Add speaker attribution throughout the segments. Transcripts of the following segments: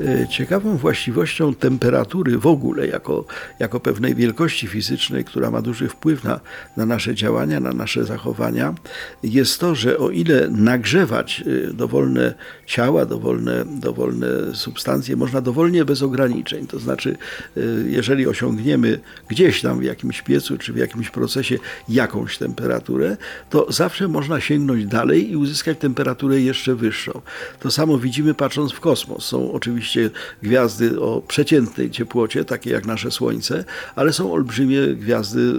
Speaker 1: E, Ciekawą właściwością temperatury w ogóle, jako, jako pewnej wielkości fizycznej, która ma duży wpływ na, na nasze działania, na nasze zachowania, jest to, że o ile nagrzewać e, dowolne ciała, dowolne, dowolne substancje można dowolnie bez ograniczeń, to znaczy, e, jeżeli osiągniemy gdzieś tam w jakimś piecu czy w jakimś procesie jakąś temperaturę, to zawsze można sięgnąć dalej i uzyskać temperaturę jeszcze wyższą. To samo widzimy patrząc w kosmos. Są oczywiście gwiazdy o przeciętnej ciepłocie, takie jak nasze Słońce, ale są olbrzymie gwiazdy,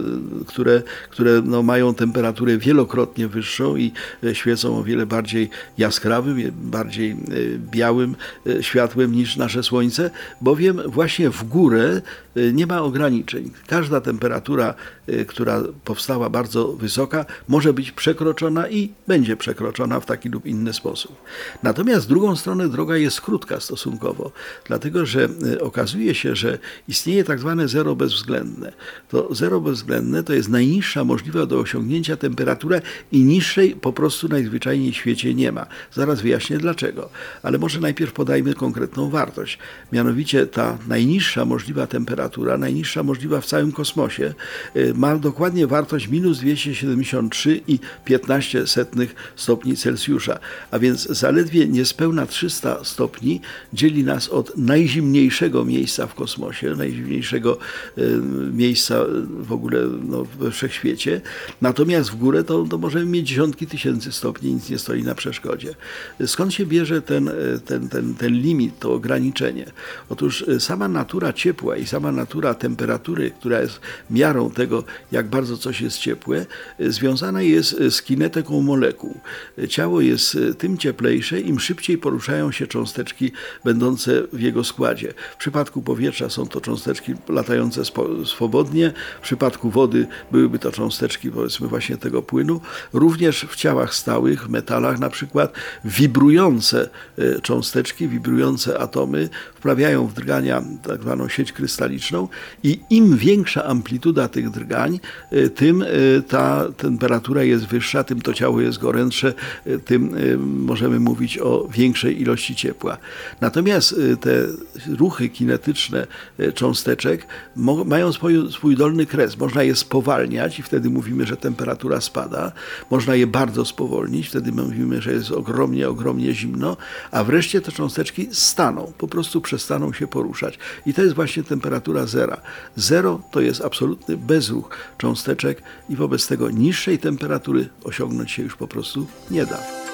Speaker 1: które, które no, mają temperaturę wielokrotnie wyższą i e, świecą o wiele bardziej jaskrawym, e, bardziej e, białym światłem niż nasze Słońce, bowiem właśnie w górę nie ma ograniczeń. Każda temperatura, która powstała bardzo wysoka, może być przekroczona i będzie przekroczona w taki lub inny sposób. Natomiast z drugą stronę droga jest krótka stosunkowo, dlatego że okazuje się, że istnieje tak zwane zero bezwzględne. To zero bezwzględne to jest najniższa możliwa do osiągnięcia temperatura i niższej po prostu najzwyczajniej w świecie nie ma. Zaraz wyjaśnię dlaczego, ale może najpierw podajmy konkretną wartość. Mianowicie ta najniższa możliwa temperatura, najniższa możliwa w całym kosmosie, ma dokładnie wartość minus 273,15 stopni Celsjusza, a więc zaledwie niespełna 300 stopni dzieli nas od najzimniejszego miejsca w kosmosie, najzimniejszego miejsca w ogóle no, we wszechświecie. Natomiast w górę to, to możemy mieć dziesiątki tysięcy stopni, nic nie stoi na przeszkodzie. Skąd się bierze ten, ten, ten, ten limit, to ograniczenie? Otóż sama natura ciepła i sama natura temperatury, która jest miarą tego, jak bardzo coś jest ciepłe, związana jest z kinetyką molekuł. Ciało jest tym cieplejsze, im szybciej poruszają się cząsteczki będące w jego składzie. W przypadku powietrza są to cząsteczki latające swobodnie, w przypadku wody byłyby to cząsteczki, powiedzmy, właśnie tego płynu. Również w ciałach stałych, metalach na przykład, wibrujące cząsteczki, wibrujące atomy wprawiają w drgania tak zwaną sieć krystaliczną i im większa amplituda tych drgań, tym ta temperatura jest wyższa, tym to ciało jest gorętsze, tym możemy mówić o większej ilości ciepła. Natomiast te ruchy kinetyczne cząsteczek mają swój, swój dolny kres. Można je spowalniać i wtedy mówimy, że temperatura spada. Można je bardzo spowolnić, wtedy mówimy, że jest ogromnie, ogromnie zimno, a wreszcie te cząsteczki staną, po prostu przestaną się poruszać. I to jest właśnie temperatura zera. Zero to jest absolutny bezruch cząsteczek i wobec tego niższej temperatury osiągnąć się już po prostu nie da.